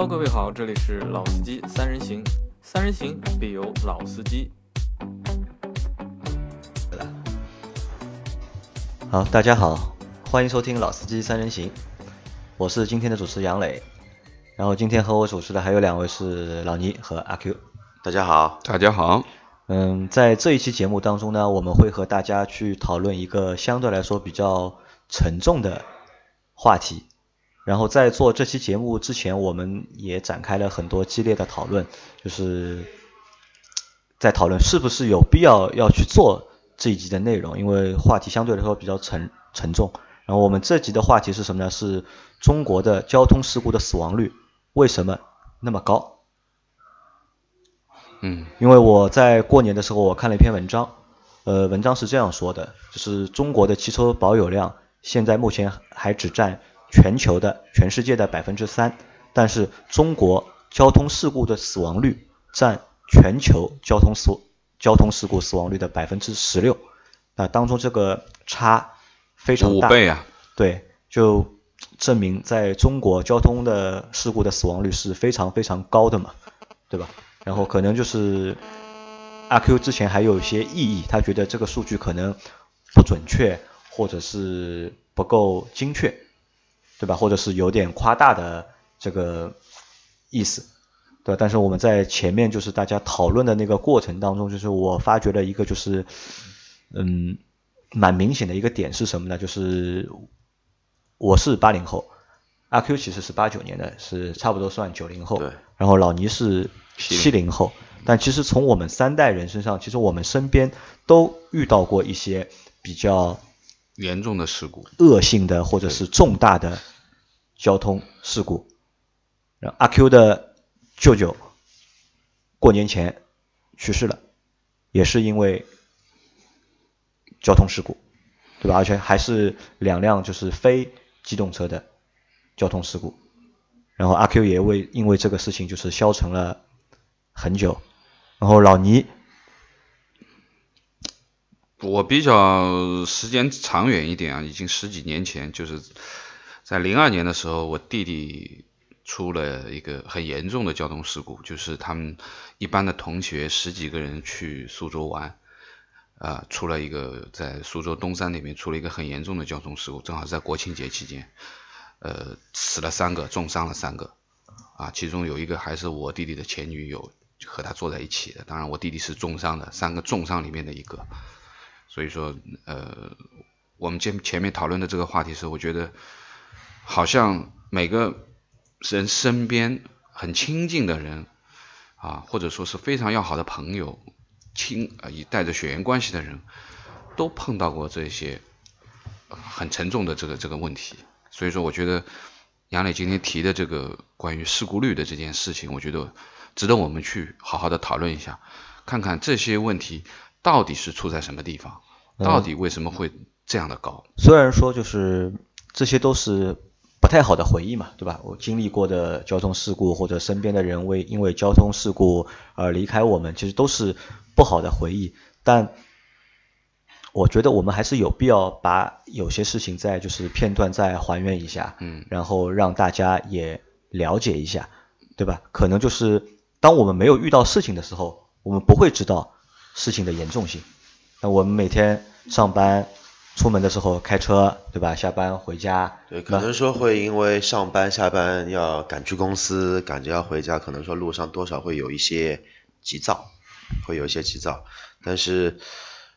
Hello，各位好，这里是老司机三人行，三人行必有老司机。好，大家好，欢迎收听老司机三人行，我是今天的主持杨磊，然后今天和我主持的还有两位是老倪和阿 Q。大家好，大家好。嗯，在这一期节目当中呢，我们会和大家去讨论一个相对来说比较沉重的话题。然后在做这期节目之前，我们也展开了很多激烈的讨论，就是在讨论是不是有必要要去做这一集的内容，因为话题相对来说比较沉沉重。然后我们这集的话题是什么呢？是中国的交通事故的死亡率为什么那么高？嗯，因为我在过年的时候，我看了一篇文章，呃，文章是这样说的，就是中国的汽车保有量现在目前还只占全球的、全世界的百分之三，但是中国交通事故的死亡率占全球交通死交通事故死亡率的百分之十六，那当中这个差非常大，五倍啊，对，就证明在中国交通的事故的死亡率是非常非常高的嘛，对吧？然后可能就是阿 Q 之前还有一些异议，他觉得这个数据可能不准确，或者是不够精确，对吧？或者是有点夸大的这个意思，对吧？但是我们在前面就是大家讨论的那个过程当中，就是我发觉了一个就是嗯蛮明显的一个点是什么呢？就是我是八零后，阿 Q 其实是八九年的，是差不多算九零后，对，然后老倪是。七零后，但其实从我们三代人身上，其实我们身边都遇到过一些比较严重的事故、恶性的或者是重大的交通事故。阿 Q 的舅舅过年前去世了，也是因为交通事故，对吧？而且还是两辆就是非机动车的交通事故。然后阿 Q 也为因为这个事情就是消沉了。很久，然后老倪，我比较时间长远一点啊，已经十几年前，就是在零二年的时候，我弟弟出了一个很严重的交通事故，就是他们一班的同学十几个人去苏州玩，啊，出了一个在苏州东山那边出了一个很严重的交通事故，正好在国庆节期间，呃，死了三个，重伤了三个，啊，其中有一个还是我弟弟的前女友。和他坐在一起的，当然我弟弟是重伤的，三个重伤里面的一个，所以说，呃，我们前前面讨论的这个话题是，我觉得好像每个人身边很亲近的人啊，或者说是非常要好的朋友，亲啊，以带着血缘关系的人，都碰到过这些很沉重的这个这个问题，所以说，我觉得杨磊今天提的这个关于事故率的这件事情，我觉得。值得我们去好好的讨论一下，看看这些问题到底是出在什么地方，到底为什么会这样的高？虽然说就是这些都是不太好的回忆嘛，对吧？我经历过的交通事故或者身边的人为因为交通事故而离开我们，其实都是不好的回忆。但我觉得我们还是有必要把有些事情再就是片段再还原一下，嗯，然后让大家也了解一下，对吧？可能就是。当我们没有遇到事情的时候，我们不会知道事情的严重性。那我们每天上班、出门的时候开车，对吧？下班回家，对，可能说会因为上班下班要赶去公司，赶着要回家，可能说路上多少会有一些急躁，会有一些急躁。但是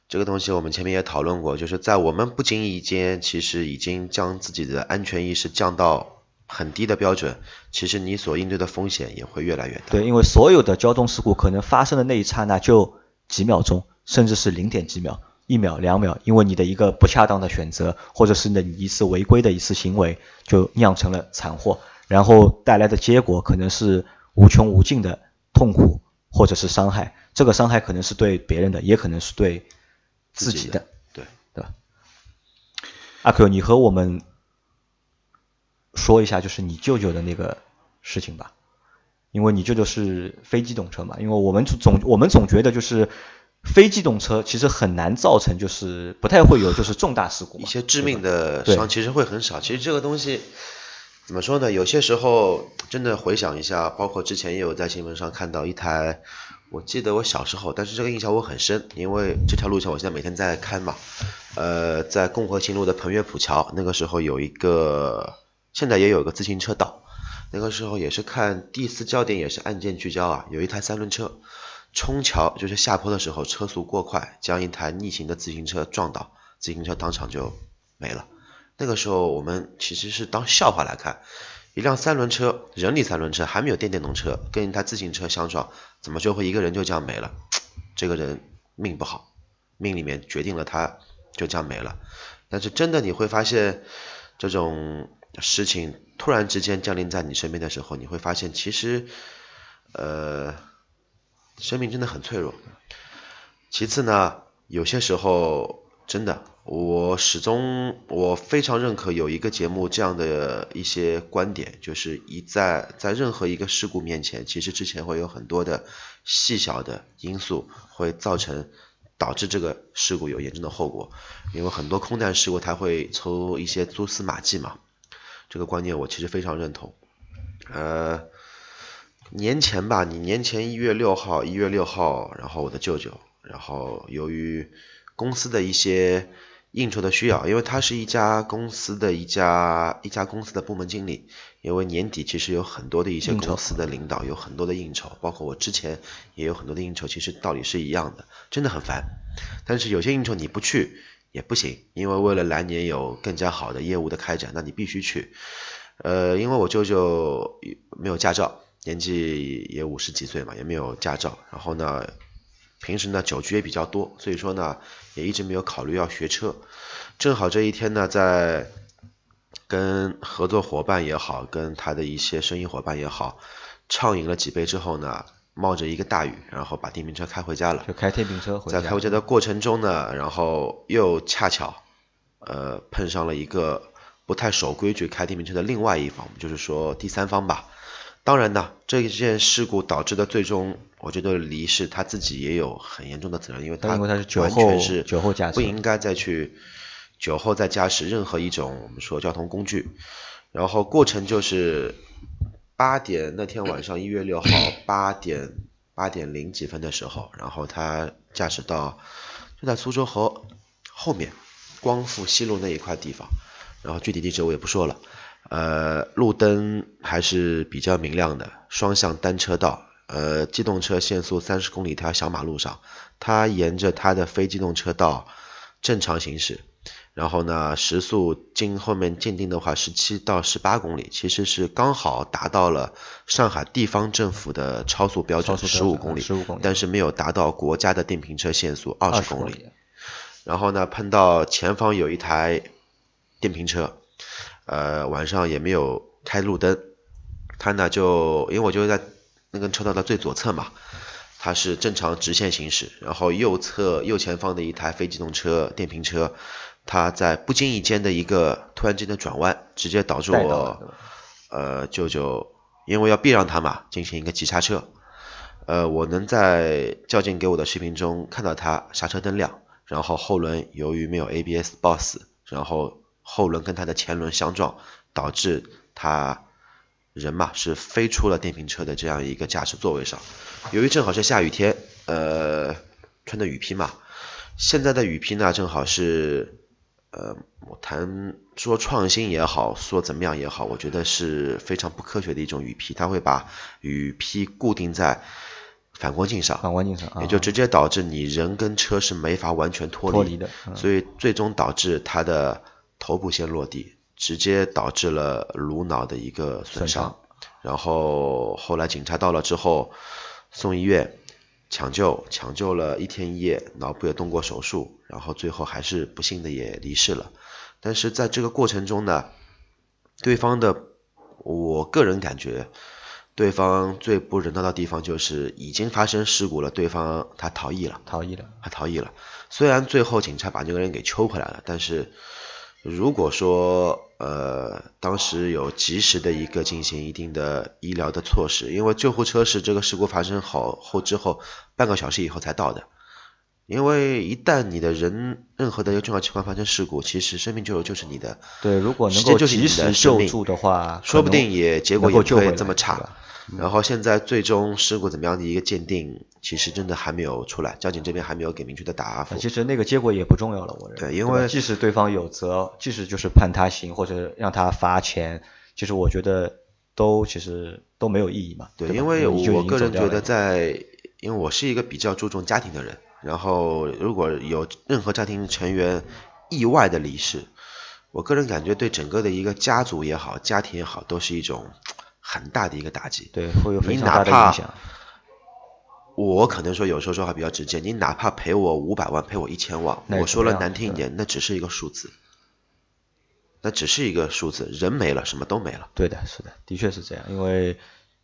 这个东西我们前面也讨论过，就是在我们不经意间，其实已经将自己的安全意识降到。很低的标准，其实你所应对的风险也会越来越大。对，因为所有的交通事故可能发生的那一刹那就几秒钟，甚至是零点几秒、一秒、两秒，因为你的一个不恰当的选择，或者是你一次违规的一次行为，就酿成了惨祸，然后带来的结果可能是无穷无尽的痛苦或者是伤害。这个伤害可能是对别人的，也可能是对自己的。对，对吧？阿 Q，你和我们。说一下就是你舅舅的那个事情吧，因为你这就是非机动车嘛，因为我们总我们总觉得就是非机动车其实很难造成就是不太会有就是重大事故，一些致命的伤其实会很少。其实这个东西怎么说呢？有些时候真的回想一下，包括之前也有在新闻上看到一台，我记得我小时候，但是这个印象我很深，因为这条路线我现在每天在开嘛。呃，在共和新路的彭越浦桥，那个时候有一个，现在也有一个自行车道。那个时候也是看第四焦点，也是案件聚焦啊，有一台三轮车冲桥，就是下坡的时候车速过快，将一台逆行的自行车撞倒，自行车当场就没了。那个时候我们其实是当笑话来看，一辆三轮车，人力三轮车还没有电电动车，跟一台自行车相撞，怎么就会一个人就这样没了？这个人命不好，命里面决定了他就这样没了。但是真的你会发现这种。事情突然之间降临在你身边的时候，你会发现其实，呃，生命真的很脆弱。其次呢，有些时候真的，我始终我非常认可有一个节目这样的一些观点，就是一在在任何一个事故面前，其实之前会有很多的细小的因素会造成导致这个事故有严重的后果，因为很多空难事故它会抽一些蛛丝马迹嘛。这个观念我其实非常认同，呃，年前吧，你年前一月六号，一月六号，然后我的舅舅，然后由于公司的一些应酬的需要，因为他是一家公司的一家一家公司的部门经理，因为年底其实有很多的一些公司的领导有很多的应酬，包括我之前也有很多的应酬，其实道理是一样的，真的很烦。但是有些应酬你不去。也不行，因为为了来年有更加好的业务的开展，那你必须去。呃，因为我舅舅没有驾照，年纪也五十几岁嘛，也没有驾照。然后呢，平时呢酒局也比较多，所以说呢也一直没有考虑要学车。正好这一天呢，在跟合作伙伴也好，跟他的一些生意伙伴也好，畅饮了几杯之后呢。冒着一个大雨，然后把电瓶车开回家了。就开电瓶车回家。在开回家的过程中呢，然后又恰巧，呃，碰上了一个不太守规矩开电瓶车的另外一方，就是说第三方吧。当然呢，这件事故导致的最终，我觉得离世他自己也有很严重的责任，因为他完全是酒后驾驶，不应该再去酒后再驾驶任何一种我们说交通工具。然后过程就是。八点那天晚上一月六号八点八点零几分的时候，然后他驾驶到就在苏州河后面光复西路那一块地方，然后具体地址我也不说了，呃，路灯还是比较明亮的，双向单车道，呃，机动车限速三十公里一条小马路上，他沿着他的非机动车道正常行驶。然后呢，时速经后面鉴定的话，十七到十八公里，其实是刚好达到了上海地方政府的超速标准十五公里，但是没有达到国家的电瓶车限速二十公里。然后呢，碰到前方有一台电瓶车，呃，晚上也没有开路灯，他呢就因为我就在那个车道的最左侧嘛，它是正常直线行驶，然后右侧右前方的一台非机动车电瓶车。他在不经意间的一个突然间的转弯，直接导致我呃舅舅因为要避让他嘛，进行一个急刹车。呃，我能在较劲给我的视频中看到他刹车灯亮，然后后轮由于没有 ABS 抱死，然后后轮跟他的前轮相撞，导致他人嘛是飞出了电瓶车的这样一个驾驶座位上。由于正好是下雨天，呃，穿的雨披嘛，现在的雨披呢正好是。呃，我谈说创新也好，说怎么样也好，我觉得是非常不科学的一种雨披，它会把雨披固定在反光镜上，反光镜上，也就直接导致你人跟车是没法完全脱离的，所以最终导致他的头部先落地，直接导致了颅脑的一个损伤，然后后来警察到了之后送医院。抢救抢救了一天一夜，脑部也动过手术，然后最后还是不幸的也离世了。但是在这个过程中呢，对方的，我个人感觉，对方最不人道的地方就是已经发生事故了，对方他逃逸了，逃逸了，他逃逸了。虽然最后警察把这个人给揪回来了，但是。如果说呃当时有及时的一个进行一定的医疗的措施，因为救护车是这个事故发生好后之后半个小时以后才到的，因为一旦你的人任何的一个重要器官发生事故，其实生命救助就是你的，对，如果能够及时救助的话，说不定也结果也不会这么差。然后现在最终事故怎么样的一个鉴定，其实真的还没有出来，交警这边还没有给明确的答复。啊其实那个结果也不重要了，我认为。对因为即使对方有责，即使就是判他刑或者让他罚钱，其实我觉得都其实都没有意义嘛。对，吧因为我个人觉得在，因为我是一个比较注重家庭的人，然后如果有任何家庭成员意外的离世，我个人感觉对整个的一个家族也好，家庭也好，都是一种很大的一个打击。对会有非常大的影响。我可能说有时候说话比较直接，你哪怕赔我五百万，赔我一千万，我说了难听一点，那只是一个数字，那只是一个数字，人没了，什么都没了。对的，是的，的确是这样。因为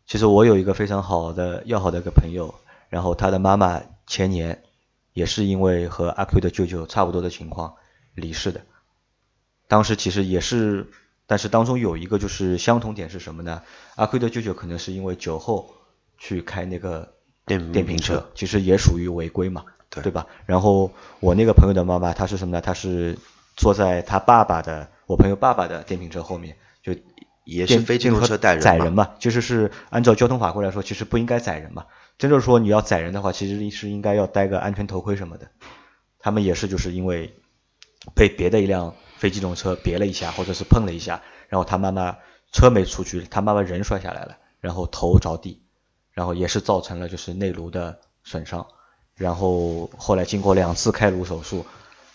其实我有一个非常好的要好的一个朋友，然后他的妈妈前年也是因为和阿 Q 的舅舅差不多的情况离世的。当时其实也是，但是当中有一个就是相同点是什么呢？阿奎的舅舅可能是因为酒后去开那个电电瓶车车，其实也属于违规嘛，对对吧？然后我那个朋友的妈妈，她是什么呢？她是坐在她爸爸的，我朋友爸爸的电瓶车后面，就也是非机动车带人载人嘛，其实是按照交通法规来说，其实不应该载人嘛。真正说你要载人的话，其实是应该要戴个安全头盔什么的。他们也是就是因为被别的一辆非机动车别了一下，或者是碰了一下，然后他妈妈车没出去，他妈妈人摔下来了，然后头着地，然后也是造成了就是内颅的损伤，然后后来经过两次开颅手术，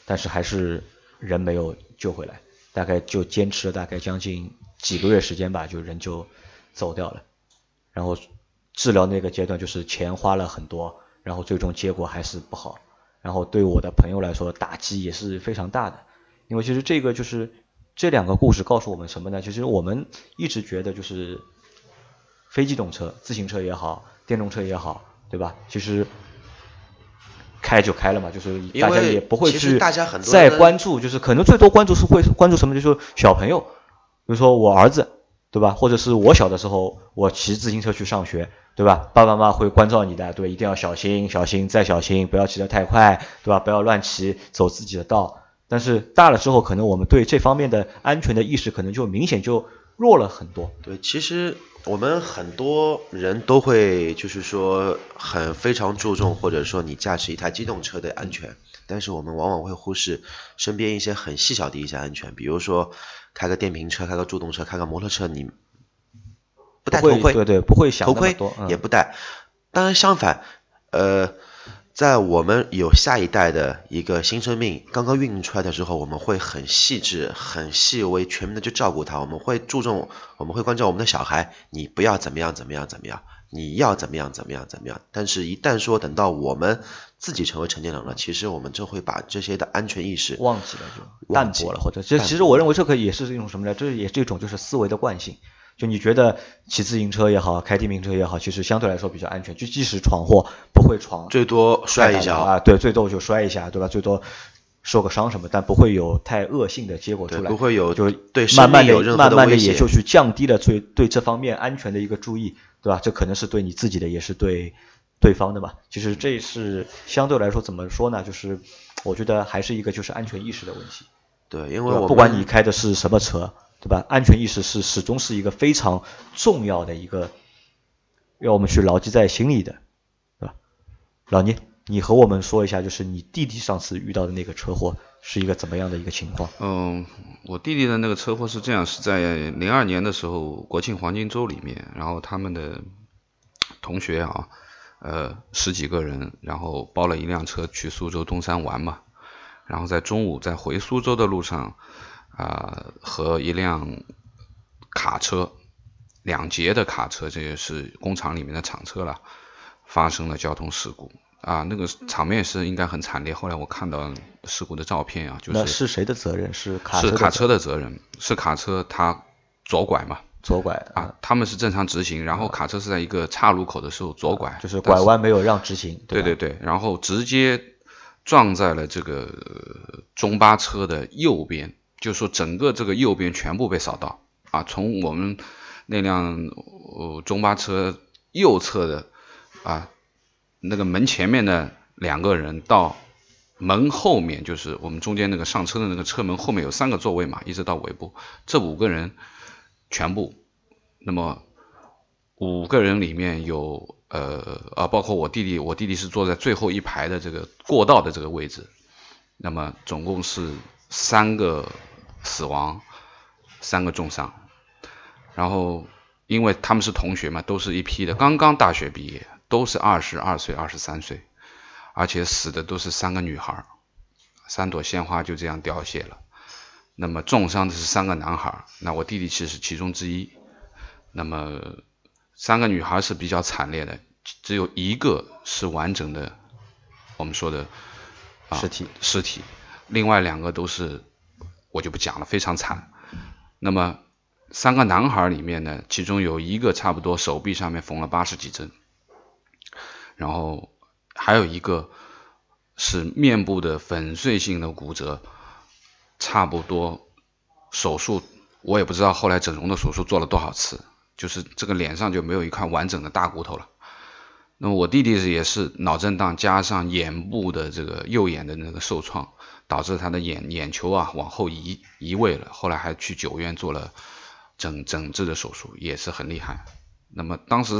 但是还是人没有救回来，大概就坚持了大概将近几个月时间吧，就人就走掉了。然后治疗那个阶段就是钱花了很多，然后最终结果还是不好。然后对我的朋友来说打击也是非常大的，因为其实这个就是这两个故事告诉我们什么呢？其实我们一直觉得就是非机动车、自行车也好，电动车也好，对吧？其实开就开了嘛，就是大家也不会去再关注，就是可能最多关注是会关注什么？就是小朋友，比如说我儿子，对吧？或者是我小的时候，我骑自行车去上学，对吧？爸爸妈妈会关照你的，对，一定要小心，小心再小心，不要骑得太快，对吧？不要乱骑，走自己的道。但是大了之后，可能我们对这方面的安全的意识可能就明显就弱了很多。对，其实我们很多人都会就是说很非常注重，或者说你驾驶一台机动车的安全，但是我们往往会忽视身边一些很细小的一些安全，比如说开个电瓶车、开个助动车、开个摩托车，你不戴不会头盔，对对不会想头盔那么多嗯也不戴。当然相反，呃，在我们有下一代的一个新生命刚刚孕育出来的时候，我们会很细致、很细微、全面的去照顾他。我们会注重，我们会关照我们的小孩，你不要怎么样怎么样怎么样，你要怎么样怎么样怎么样。但是，一旦说等到我们自己成为成年人了，其实我们就会把这些的安全意识忘记了就淡薄了，或者这淡其实我认为这个也是一种什么呢？这也是一种就是思维的惯性。就你觉得骑自行车也好，开电瓶车也好，其实相对来说比较安全。就即使闯祸，不会闯最多摔一太大跤啊，对，最多就摔一下，对吧？最多受个伤什么，但不会有太恶性的结果出来，不会有就对慢慢的慢慢的也就去降低了对对这方面安全的一个注意，对吧？这可能是对你自己的，也是对对方的嘛。其实这是相对来说怎么说呢？就是我觉得还是一个就是安全意识的问题。对，因为我不管你开的是什么车，对吧？安全意识是始终是一个非常重要的一个，要我们去牢记在心里的，对吧？老倪，你和我们说一下，就是你弟弟上次遇到的那个车祸是一个怎么样的一个情况？嗯，我弟弟的那个车祸是这样，是在零二年的时候，国庆黄金周里面，然后他们的同学啊，呃，十几个人，然后包了一辆车去苏州东山玩嘛，然后在中午在回苏州的路上，啊、和一辆卡车，两节的卡车，这也是工厂里面的厂车了，发生了交通事故。啊，那个场面是应该很惨烈。后来我看到事故的照片啊，就是那是谁的责任？是是卡车的责任，是卡车它左拐嘛左拐啊，他们是正常直行，然后卡车是在一个岔路口的时候左拐，就是拐弯没有让直行，对对对，然后直接撞在了这个呃中巴车的右边，就是说整个这个右边全部被扫到啊，从我们那辆呃中巴车右侧的啊那个门前面的两个人到门后面就是我们中间那个上车的那个车门后面有三个座位嘛，一直到尾部，这五个人全部，那么五个人里面有呃啊，包括我弟弟，我弟弟是坐在最后一排的这个过道的这个位置，那么总共是三个死亡，三个重伤，然后因为他们是同学嘛，都是一批的，刚刚大学毕业，都是二十二岁、二十三岁。而且死的都是三个女孩，三朵鲜花就这样凋谢了。那么重伤的是三个男孩，那我弟弟其实是其中之一。那么三个女孩是比较惨烈的，只有一个是完整的，我们说的尸体尸体，另外两个都是我就不讲了，非常惨。那么三个男孩里面呢，其中有一个差不多手臂上面缝了八十几针，然后。还有一个是面部的粉碎性的骨折，差不多手术我也不知道后来整容的手术做了多少次，就是这个脸上就没有一块完整的大骨头了。那么我弟弟也是脑震荡加上眼部的这个右眼的那个受创，导致他的眼眼球啊往后移移位了，后来还去九院做了整整治的手术，也是很厉害。那么当时。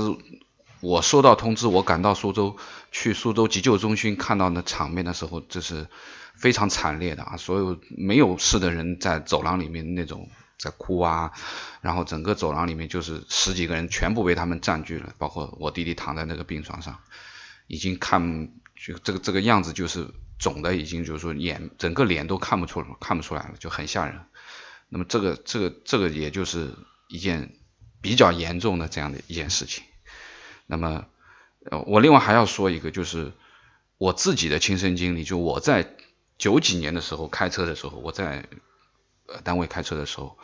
我收到通知，我赶到苏州，去苏州急救中心看到那场面的时候，这是非常惨烈的啊！所有没有事的人在走廊里面那种在哭啊，然后整个走廊里面就是十几个人全部被他们占据了，包括我弟弟躺在那个病床上，已经看就这个这个样子就是肿的，已经就是说眼整个脸都看不出看不出来了，就很吓人。那么这个这个这个也就是一件比较严重的这样的一件事情。那么，呃，我另外还要说一个，就是我自己的亲身经历，就我在九几年的时候开车的时候，我在呃单位开车的时候，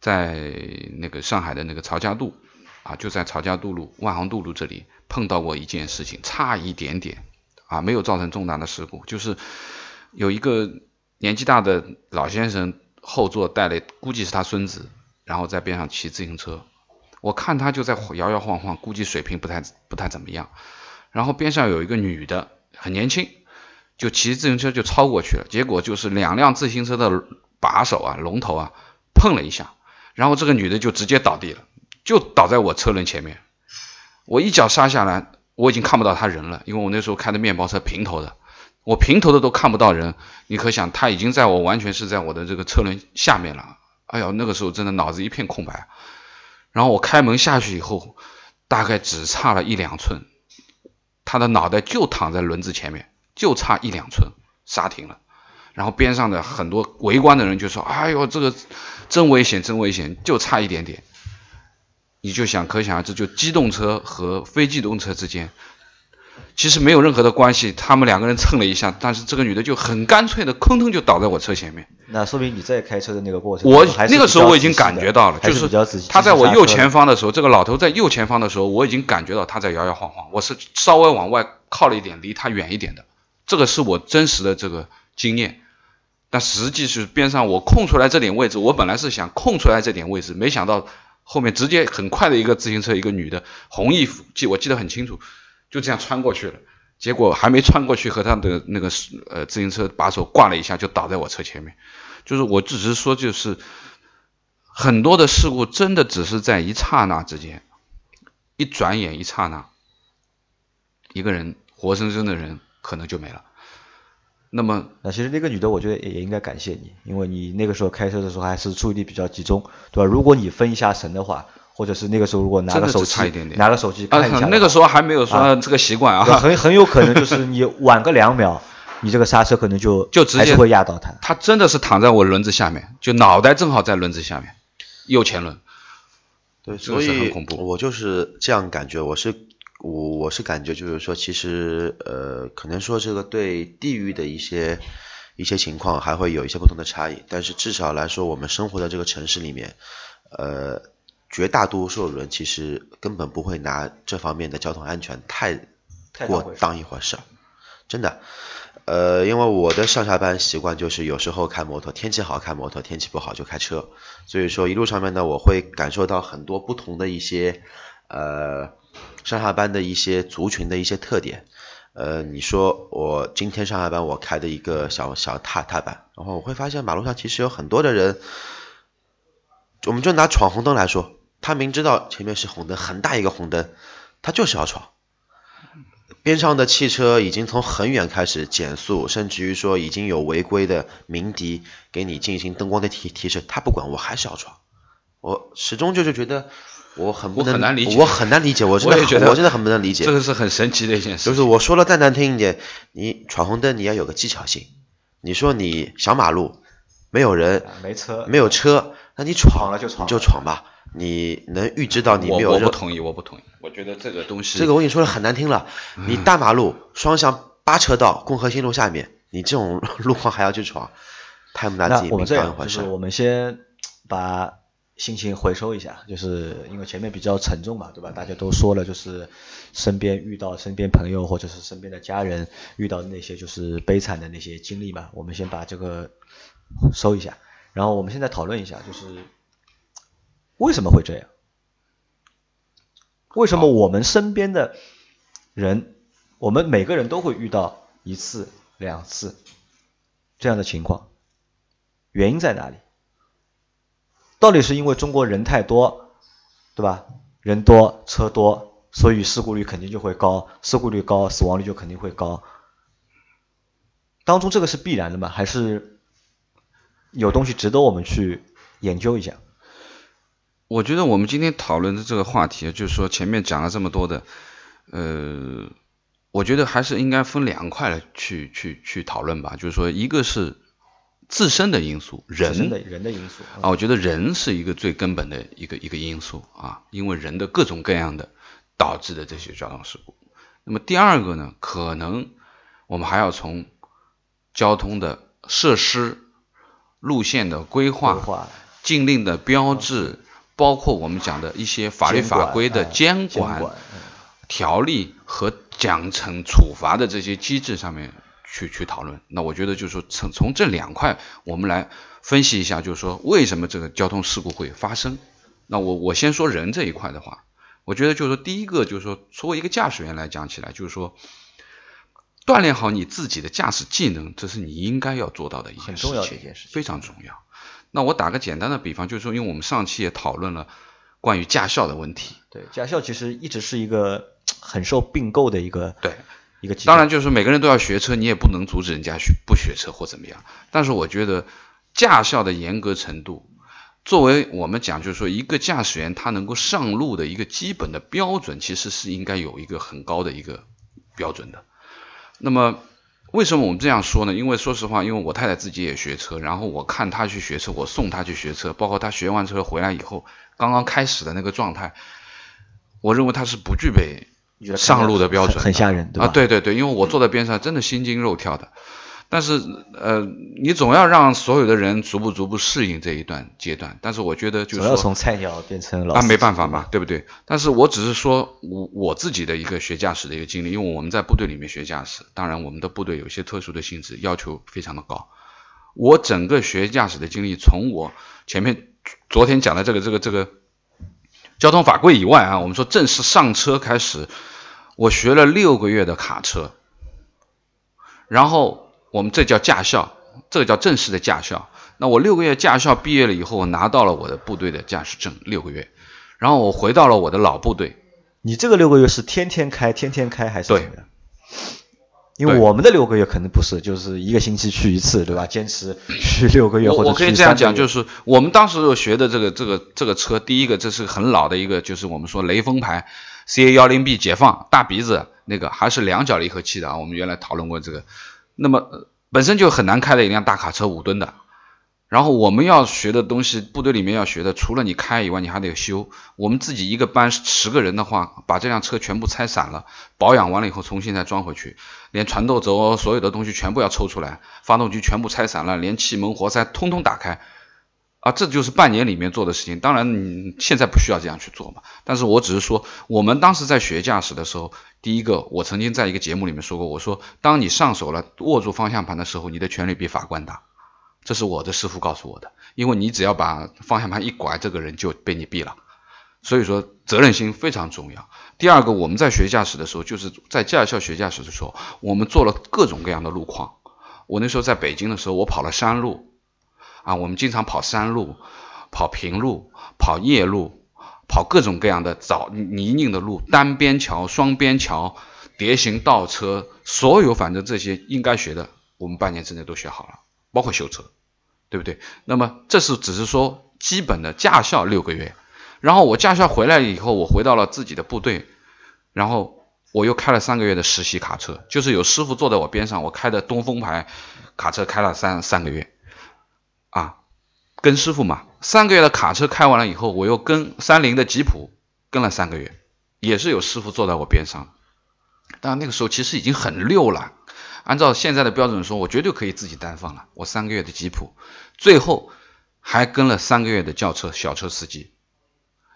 在那个上海的那个曹家渡啊，就在曹家渡路万航渡路这里碰到过一件事情，差一点点啊，没有造成重大的事故，就是有一个年纪大的老先生后座带了，估计是他孙子，然后在边上骑自行车。我看他就在摇摇晃晃，估计水平不太不太怎么样。然后边上有一个女的，很年轻，就骑自行车就超过去了。结果就是两辆自行车的把手啊、龙头啊碰了一下，然后这个女的就直接倒地了，就倒在我车轮前面。我一脚刹下来，我已经看不到他人了，因为我那时候开的面包车平头的，我平头的都看不到人。你可想，他已经在我完全是在我的这个车轮下面了。哎呦，那个时候真的脑子一片空白。然后我开门下去以后，大概只差了一两寸，他的脑袋就躺在轮子前面，就差一两寸，刹停了。然后边上的很多围观的人就说：“哎呦，这个真危险，真危险，就差一点点。”你就想，可想而知，就机动车和非机动车之间。其实没有任何的关系，他们两个人蹭了一下，但是这个女的就很干脆的，吭腾就倒在我车前面。那说明你在开车的那个过程，我那个时候我已经感觉到了，就是他在我右前方的时候，这个老头在右前方的时候，我已经感觉到他在摇摇晃晃，我是稍微往外靠了一点，离他远一点的，这个是我真实的这个经验。但实际是边上我空出来这点位置，我本来是想空出来这点位置，没想到后面直接很快的一个自行车，一个女的红衣服，记我记得很清楚。就这样穿过去了，结果还没穿过去，和他的那个呃自行车把手挂了一下，就倒在我车前面。就是我只是说，就是很多的事故真的只是在一刹那之间，一转眼一刹那，一个人活生生的人可能就没了。那么，那其实那个女的，我觉得也也应该感谢你，因为你那个时候开车的时候还是注意力比较集中，对吧？如果你分一下神的话。或者是那个时候如果拿个手机，拿个手机看一下，那个时候还没有说这个习惯啊，很很有可能就是你晚个两秒，你这个刹车可能就就直接会压到他。他真的是躺在我轮子下面，就脑袋正好在轮子下面，右前轮。对，所以我就是这样感觉，我是我我是感觉就是说，其实呃，可能说这个对地域的一些一些情况还会有一些不同的差异，但是至少来说，我们生活在这个城市里面，呃。绝大多数人其实根本不会拿这方面的交通安全太过当一回事，真的。呃，因为我的上下班习惯就是有时候开摩托，天气好开摩托，天气不好就开车。所以说一路上面呢，我会感受到很多不同的一些呃上下班的一些族群的一些特点。呃，你说我今天上下班我开的一个小小踏踏板，然后我会发现马路上其实有很多的人，我们就拿闯红灯来说，他明知道前面是红灯，很大一个红灯，他就是要闯。边上的汽车已经从很远开始减速，甚至于说已经有违规的鸣笛给你进行灯光的提提示，他不管，我还是要闯。我始终就是觉得我很不我能很难理解我很难理解，我真的我觉得我真的很不能理解。这个是很神奇的一件事。就是我说了再难听一点，你闯红灯你要有个技巧性。你说你小马路没有人没车，没有车，那你闯闯了就闯你就闯吧。你能预知到你没有任我不同意，我不同意。我觉得这个东西，这个我跟你说的很难听了，嗯你大马路双向八车道，共和新路下面，你这种 路况还要去闯，太不拿自己命那我们这样，当一回事就是。我们先把心情回收一下，就是因为前面比较沉重嘛，对吧？大家都说了，就是身边遇到身边朋友或者是身边的家人遇到那些就是悲惨的那些经历嘛，我们先把这个收一下，然后我们现在讨论一下，就是为什么会这样？为什么我们身边的人，我们每个人都会遇到一次、两次这样的情况？原因在哪里？到底是因为中国人太多，对吧？人多车多，所以事故率肯定就会高，事故率高，死亡率就肯定会高。当中这个是必然的吗？还是有东西值得我们去研究一下？我觉得我们今天讨论的这个话题，就是说前面讲了这么多的，呃，我觉得还是应该分两块来去去去讨论吧。就是说，一个是自身的因素，人。的人的因素啊，我觉得人是一个最根本的一个一个因素啊，因为人的各种各样的导致的这些交通事故。那么第二个呢，可能我们还要从交通的设施、路线的规划、规划。禁令的标志，包括我们讲的一些法律法规的哎监监管嗯。条例和奖惩处罚的这些机制上面去去讨论。那我觉得就是说从从这两块我们来分析一下，就是说为什么这个交通事故会发生。那我我先说人这一块的话，我觉得就是说第一个就是说作为一个驾驶员来讲起来，就是说锻炼好你自己的驾驶技能，这是你应该要做到的一件事情，很重要的一件事情非常重要。那我打个简单的比方，就是说，因为我们上期也讨论了关于驾校的问题，对驾校其实一直是一个很受并购的一个对，一个当然，就是每个人都要学车，你也不能阻止人家学不学车或怎么样。但是我觉得驾校的严格程度，作为我们讲，就是说一个驾驶员他能够上路的一个基本的标准，其实是应该有一个很高的一个标准的。那么为什么我们这样说呢？因为说实话，因为我太太自己也学车，然后我看她去学车，我送她去学车，包括她学完车回来以后，刚刚开始的那个状态，我认为她是不具备你觉得上路的标准很很吓人，对吧？啊，对对对，因为我坐在边上，真的心惊肉跳的。但是呃，你总要让所有的人逐步逐步适应这一段阶段。但是我觉得就是说从菜鸟变成老啊，没办法嘛，对不对？但是我只是说我我自己的一个学驾驶的一个经历，因为我们在部队里面学驾驶，当然我们的部队有一些特殊的性质，要求非常的高。我整个学驾驶的经历，从我前面昨天讲的这个这个这个交通法规以外啊，我们说正式上车开始，我学了六个月的卡车，然后我们这叫驾校，这个叫正式的驾校。那我六个月驾校毕业了以后，我拿到了我的部队的驾驶证，六个月，然后我回到了我的老部队，你这个六个月是天天开，天天开还是对？因为我们的六个月可能不是，就是一个星期去一次，对吧？坚持去六个月或者我我可以这样讲，就是我们当时学的这个这个这个车，第一个这是很老的一个，就是我们说雷锋牌 CA 幺零 B 解放大鼻子那个，还是两脚离合器的啊。我们原来讨论过这个，那么呃本身就很难开的一辆大卡车，五吨的。然后我们要学的东西，部队里面要学的，除了你开以外，你还得修。我们自己一个班十个人的话，把这辆车全部拆散了，保养完了以后重新再装回去，连传动轴所有的东西全部要抽出来，发动机全部拆散了，连气门、活塞通通打开。啊，这就是半年里面做的事情。当然，你现在不需要这样去做嘛。但是我只是说，我们当时在学驾驶的时候，第一个，我曾经在一个节目里面说过，我说，当你上手了握住方向盘的时候，你的权力比法官大。这是我的师傅告诉我的，因为你只要把方向盘一拐，这个人就被你毙了。所以说责任心非常重要。第二个，我们在学驾驶的时候，就是在驾校学驾驶的时候，我们做了各种各样的路况。我那时候在北京的时候，我跑了山路，啊，我们经常跑山路、跑平路、跑夜路、跑各种各样的早泥泞的路，单边桥、双边桥、蝶形倒车，所有反正这些应该学的，我们半年之内都学好了，包括修车，对不对？那么这是只是说基本的驾校六个月。然后我驾校回来以后，我回到了自己的部队，然后我又开了三个月的实习卡车，就是有师傅坐在我边上，我开的东风牌卡车开了三三个月，啊，跟师傅嘛，三个月的卡车开完了以后，我又跟三菱的吉普跟了三个月，也是有师傅坐在我边上，但那个时候其实已经很溜了，按照现在的标准说，我绝对可以自己单放了，我三个月的吉普，最后还跟了三个月的轿车小车司机。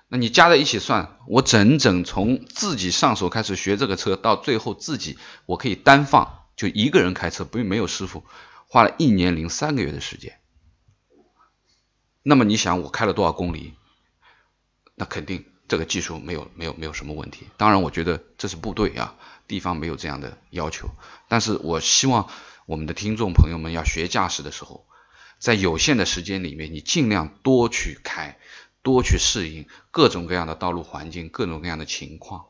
那你加在一起算，我整整从自己上手开始学这个车，到最后自己我可以单放，就一个人开车，不没有师傅，花了一年零三个月的时间。那么你想我开了多少公里？那肯定这个技术没有没有没有什么问题。当然，我觉得这是部队啊，地方没有这样的要求。但是我希望我们的听众朋友们要学驾驶的时候，在有限的时间里面，你尽量多去开。多去适应各种各样的道路环境、各种各样的情况、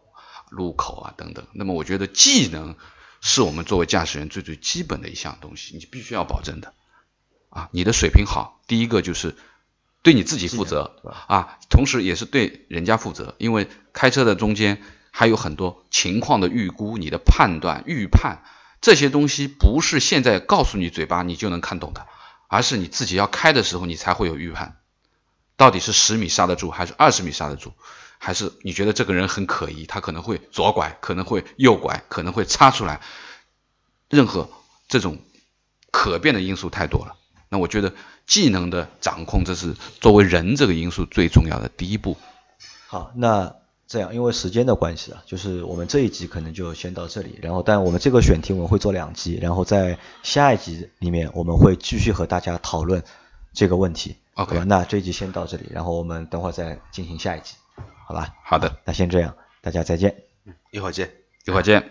路口啊等等。那么，我觉得技能是我们作为驾驶员最最基本的一项东西，你必须要保证的。啊，你的水平好，第一个就是对你自己负责啊，同时也是对人家负责。因为开车的中间还有很多情况的预估、你的判断、预判这些东西，不是现在告诉你嘴巴你就能看懂的，而是你自己要开的时候，你才会有预判。到底是十米刹得住，还是二十米刹得住？还是你觉得这个人很可疑，他可能会左拐，可能会右拐，可能会插出来？任何这种可变的因素太多了。那我觉得技能的掌控，这是作为人这个因素最重要的第一步。好，那这样，因为时间的关系啊，就是我们这一集可能就先到这里。然后，但我们这个选题我们会做两集，然后在下一集里面我们会继续和大家讨论这个问题。OK，那这一集先到这里，然后我们等会儿再进行下一集，好吧？好的，那先这样，大家再见。嗯一会儿见，一会儿见。